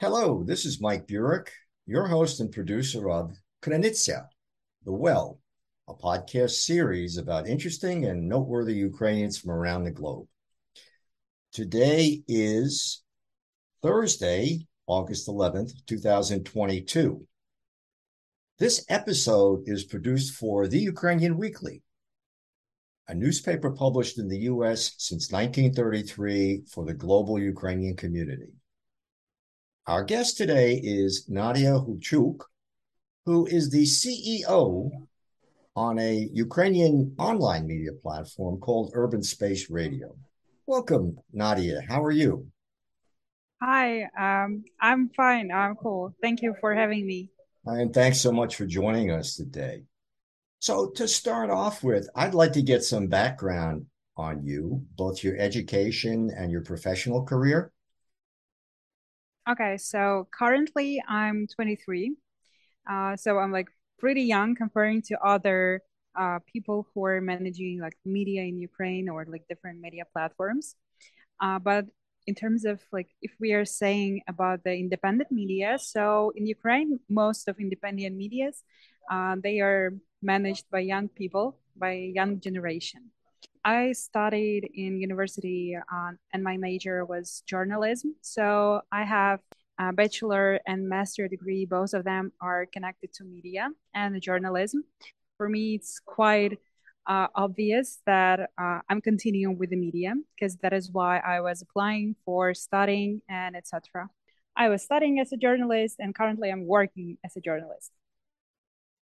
Hello, this is Mike Burek, your host and producer of Krynytsia, The Well, a podcast series about interesting and noteworthy Ukrainians from around the globe. Today is Thursday, August 11th, 2022. This episode is produced for The Ukrainian Weekly, a newspaper published in the U.S. since 1933 for the global Ukrainian community. Our guest today is Nadia Hulchuk, who is the CEO on a Ukrainian online media platform called Urban Space Radio. Welcome, Nadia. How are you? Hi, um, I'm fine. I'm cool. Thank you for having me. And thanks so much for joining us today. So, to start off with, I'd like to get some background on you, both your education and your professional career. Okay, so currently I'm 23. Uh, so I'm like pretty young comparing to other uh, people who are managing like media in Ukraine or like different media platforms. Uh, but in terms of like if we are saying about the independent media, so in Ukraine, most of independent medias, uh, they are managed by young people, by young generation. I studied in university uh, and my major was journalism. So I have a bachelor and master degree. Both of them are connected to media and journalism. For me, it's quite uh, obvious that uh, I'm continuing with the media because that is why I was applying for studying and etc. I was studying as a journalist and currently I'm working as a journalist.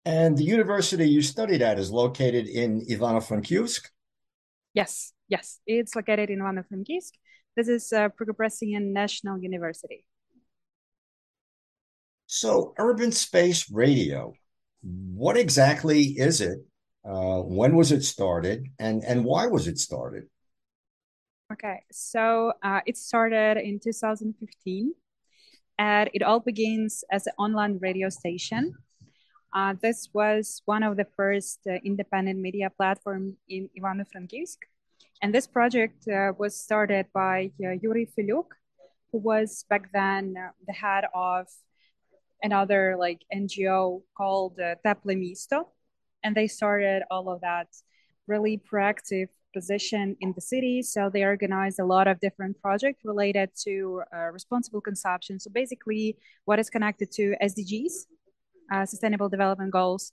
And the university you studied at is located in Ivano-Frankivsk? Yes, yes, it's located in Ivano-Frankivsk. This is uh, National University. So, Urban Space Radio, what exactly is it? Uh, when was it started, and and why was it started? Okay, so uh, it started in 2015, and it all begins as an online radio station. Uh, this was one of the first uh, independent media platform in Ivano-Frankivsk. And this project uh, was started by uh, Yuri Filyuk, who was back then uh, the head of another like NGO called uh, Teple Misto. And they started all of that really proactive position in the city. So they organized a lot of different projects related to uh, responsible consumption. So basically, what is connected to SDGs, Sustainable Development Goals,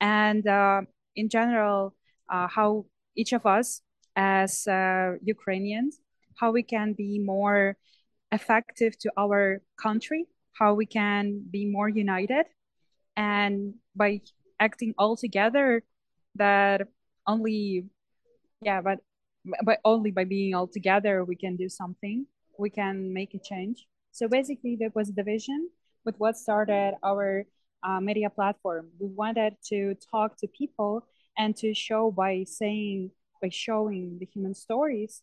and uh, in general, uh, how each of us as uh, Ukrainians, how we can be more effective to our country, how we can be more united, and by acting all together, that only, yeah, but but only by being all together we can do something. We can make a change. So basically, that was the vision with what started our uh, media platform. We wanted to talk to people and to show by saying by showing the human stories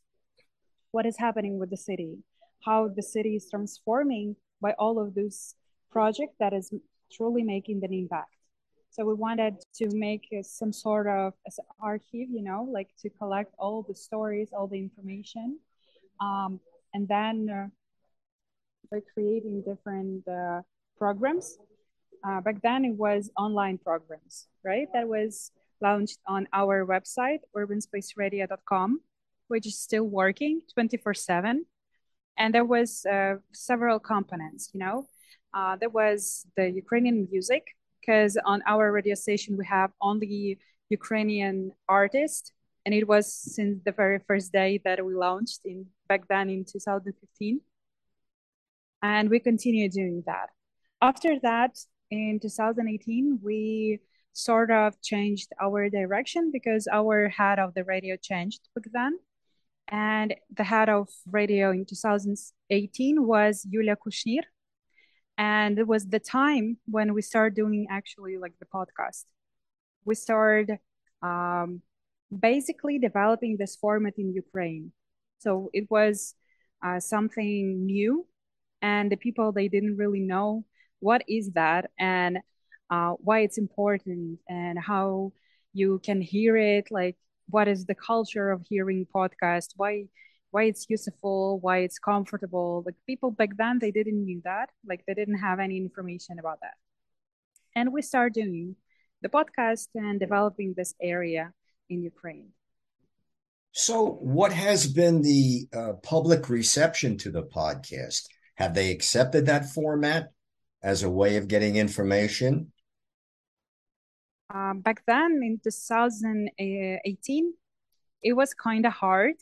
what is happening with the city, how the city is transforming by all of those projects that is truly making an impact. So we wanted to make some sort of archive, you know, like to collect all the stories, all the information, um, and then uh, by creating different uh, programs. Uh, back then, it was online programs, right? That was launched on our website, urbanspaceradio.com, which is still working 24 7. And there was uh, several components, you know. Uh, there was the Ukrainian music, because on our radio station, we have only Ukrainian artists. And it was since the very first day that we launched in back then in 2015. And we continue doing that. After that, in 2018, we sort of changed our direction because our head of the radio changed back then. And the head of radio in 2018 was Yulia Kushnir. And it was the time when we started doing actually like the podcast. We started um, basically developing this format in Ukraine. So it was uh, something new, and the people they didn't really know what is that and uh, why it's important and how you can hear it like what is the culture of hearing podcast why why it's useful, why it's comfortable. Like people back then, they didn't knew that. Like they didn't have any information about that. And we start doing the podcast and developing this area in Ukraine. So, what has been the uh, public reception to the podcast? Have they accepted that format as a way of getting information? Um, back then in 2018, it was kind of hard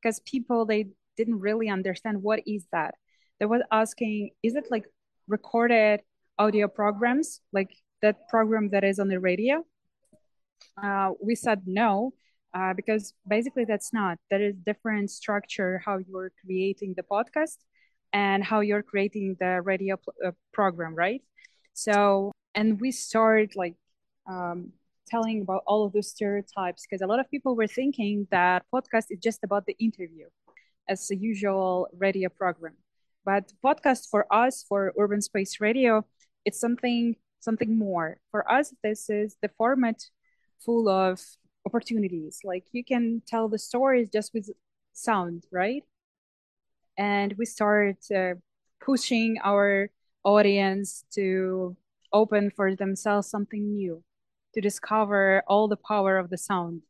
because people they didn't really understand what is that. They were asking, is it like recorded audio programs, like that program that is on the radio? Uh, we said no, uh, because basically that's not. There is different structure how you're creating the podcast and how you're creating the radio uh, program, right? So, and we start like um, telling about all of those stereotypes because a lot of people were thinking that podcast is just about the interview as a usual radio program. But podcast for us for urban space radio it's something something more. For us this is the format full of opportunities. Like you can tell the stories just with sound right and we start uh, pushing our audience to open for themselves something new to discover all the power of the sound.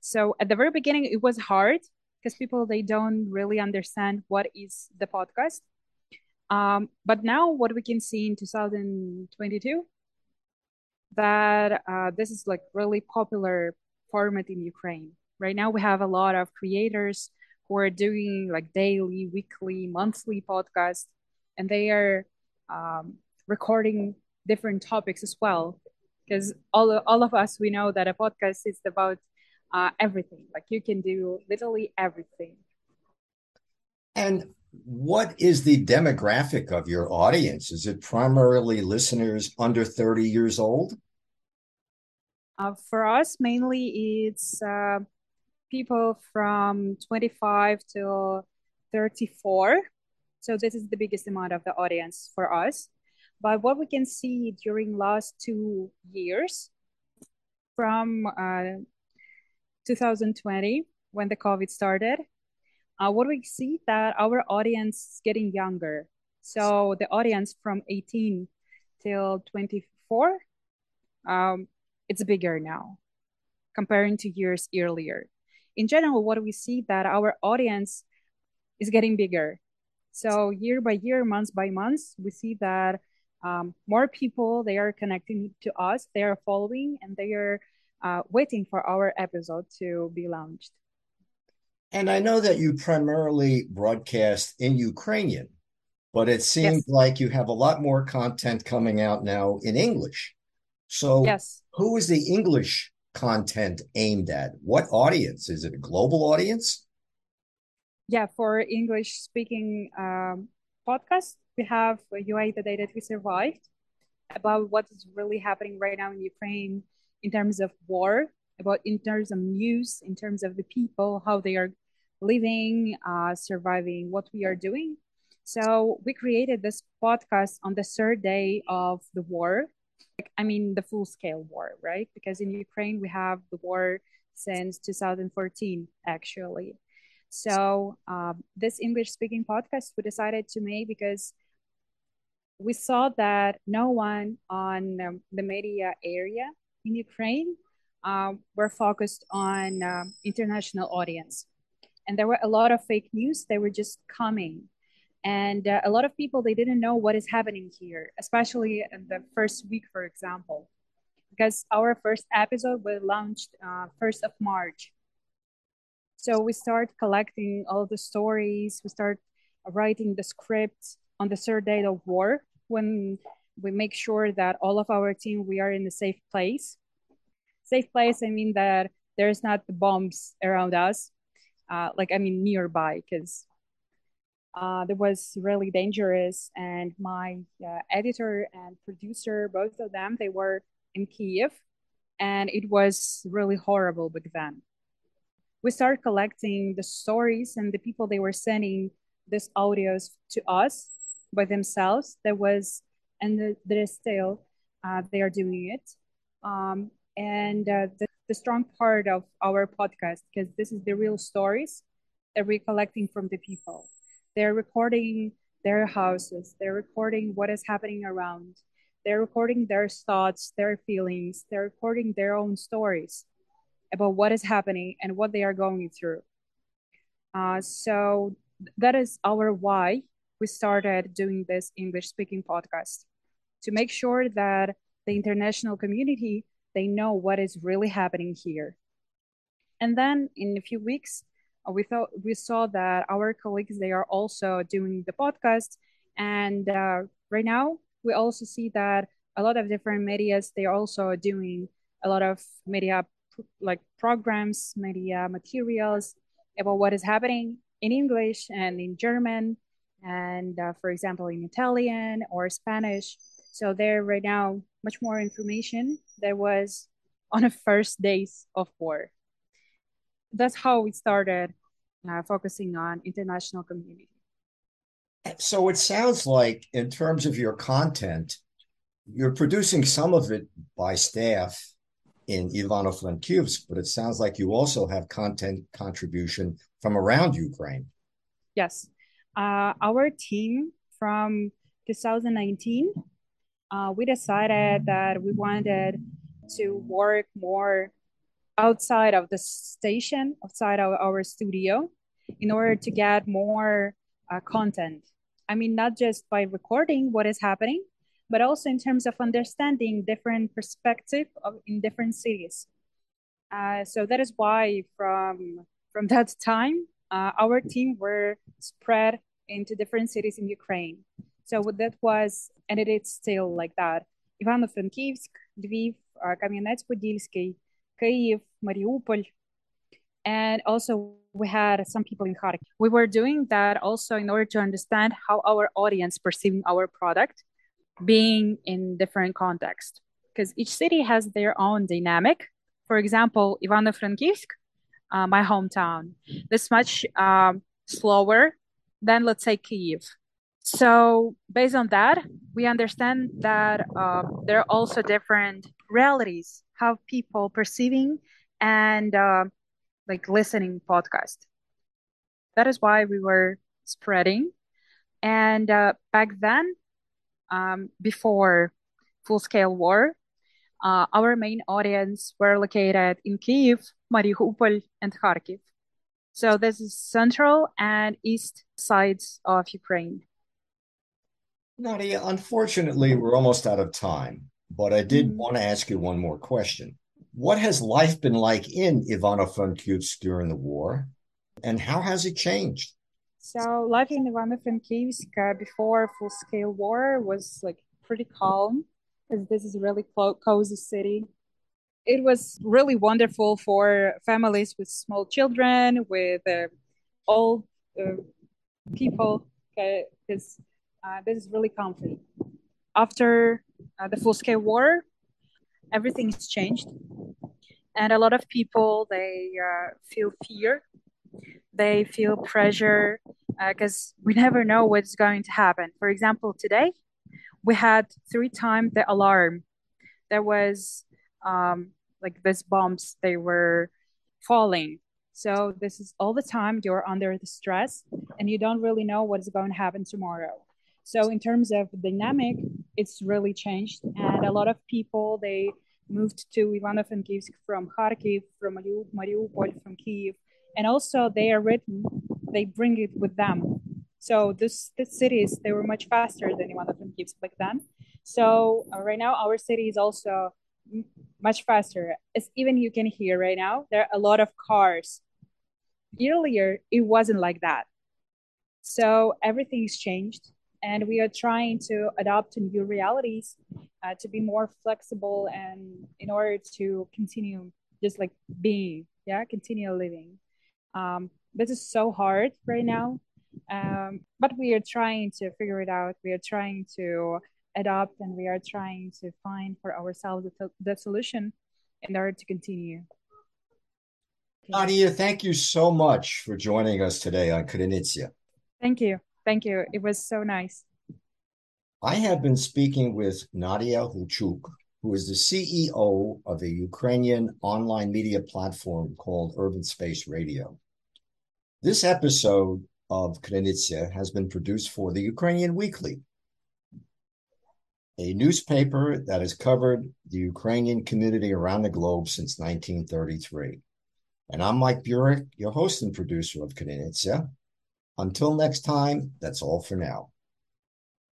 So at the very beginning, it was hard because people they don't really understand what is the podcast. Um, but now, what we can see in 2022, that uh, this is like really popular format in Ukraine. Right now, we have a lot of creators who are doing like daily, weekly, monthly podcasts, and they are um, recording different topics as well. Because all, all of us we know that a podcast is about uh, everything. Like you can do literally everything. And what is the demographic of your audience? Is it primarily listeners under 30 years old? Uh, for us mainly it's uh, people from 25 to 34 so this is the biggest amount of the audience for us but what we can see during last two years, from uh, 2020 when the COVID started, uh, what we see that our audience is getting younger. So the audience from 18 till 24, um, it's bigger now comparing to years earlier. In general, what we see that our audience is getting bigger. So year by year, month by month, we see that um, more people they are connecting to us they are following and they are uh, waiting for our episode to be launched and i know that you primarily broadcast in ukrainian but it seems yes. like you have a lot more content coming out now in english so yes who is the english content aimed at what audience is it a global audience yeah for english speaking um, podcast we have UA the day that we survived about what is really happening right now in Ukraine in terms of war, about in terms of news, in terms of the people, how they are living, uh, surviving, what we are doing. So we created this podcast on the third day of the war. I mean, the full scale war, right? Because in Ukraine, we have the war since 2014, actually. So um, this English speaking podcast we decided to make because we saw that no one on um, the media area in Ukraine um, were focused on um, international audience. And there were a lot of fake news. They were just coming. And uh, a lot of people, they didn't know what is happening here, especially in the first week, for example, because our first episode was launched uh, 1st of March. So we start collecting all the stories. We start writing the script on the third day of war when we make sure that all of our team we are in a safe place safe place i mean that there's not the bombs around us uh, like i mean nearby because uh, that was really dangerous and my uh, editor and producer both of them they were in kiev and it was really horrible back then we started collecting the stories and the people they were sending these audios to us by themselves. There was, and there is still, uh, they are doing it. Um, and uh, the, the strong part of our podcast, because this is the real stories, they're collecting from the people. They're recording their houses, they're recording what is happening around, they're recording their thoughts, their feelings, they're recording their own stories about what is happening and what they are going through. Uh, so that is our why we started doing this English speaking podcast to make sure that the international community they know what is really happening here. And then in a few weeks, we thought we saw that our colleagues they are also doing the podcast, and uh, right now we also see that a lot of different medias they are also doing a lot of media like programs, media materials about what is happening in English and in German, and uh, for example in Italian or Spanish. So there right now much more information there was on the first days of war. That's how we started uh, focusing on international community. So it sounds like, in terms of your content, you're producing some of it by staff in Ivano-Frankivsk, but it sounds like you also have content contribution from around Ukraine. Yes. Uh, our team from 2019 uh, we decided that we wanted to work more outside of the station, outside of our studio, in order to get more uh, content. I mean, not just by recording what is happening, but also in terms of understanding different perspective in different cities. Uh, so that is why from from that time, uh, our team were spread into different cities in Ukraine. So that was, and it is still like that. Ivano-Frankivsk, Lviv, uh, Kamyanets-Podilsky, Kyiv, Mariupol, and also we had some people in Kharkiv. We were doing that also in order to understand how our audience perceiving our product, being in different contexts, because each city has their own dynamic. For example, Ivano-Frankivsk, uh, my hometown, is much um, slower than let's say Kyiv so based on that, we understand that uh, there are also different realities how people perceiving and uh, like listening podcast. That is why we were spreading. And uh, back then, um, before full scale war, uh, our main audience were located in Kiev, Mariupol, and Kharkiv. So this is central and east sides of Ukraine. Nadia, unfortunately, we're almost out of time, but I did mm-hmm. want to ask you one more question. What has life been like in Ivano-Frankivsk during the war, and how has it changed? So life in Ivano-Frankivsk uh, before full-scale war was like pretty calm, because this is a really co- cozy city. It was really wonderful for families with small children, with uh, old uh, people, because uh, this is really comfy. After uh, the full-scale war, everything has changed, and a lot of people they uh, feel fear, they feel pressure because uh, we never know what's going to happen. For example, today we had three times the alarm. There was um, like these bombs; they were falling. So this is all the time you're under the stress, and you don't really know what is going to happen tomorrow. So in terms of dynamic, it's really changed, and a lot of people they moved to Ivano-Frankivsk from Kharkiv, from Mariupol, from Kiev, and also they are written. They bring it with them. So this the cities they were much faster than Ivano-Frankivsk back then. So uh, right now our city is also much faster. As even you can hear right now, there are a lot of cars. Earlier, it wasn't like that. So everything's changed and we are trying to adapt to new realities uh, to be more flexible and in order to continue just like being yeah continue living um, this is so hard right now um, but we are trying to figure it out we are trying to adapt and we are trying to find for ourselves the, the solution in order to continue Nadia, thank you so much for joining us today on Krynytsia. Thank you. Thank you. It was so nice. I have been speaking with Nadia Hulchuk, who is the CEO of a Ukrainian online media platform called Urban Space Radio. This episode of Krynytsia has been produced for the Ukrainian Weekly, a newspaper that has covered the Ukrainian community around the globe since 1933. And I'm Mike Burek, your host and producer of Krynytsia. Until next time, that's all for now.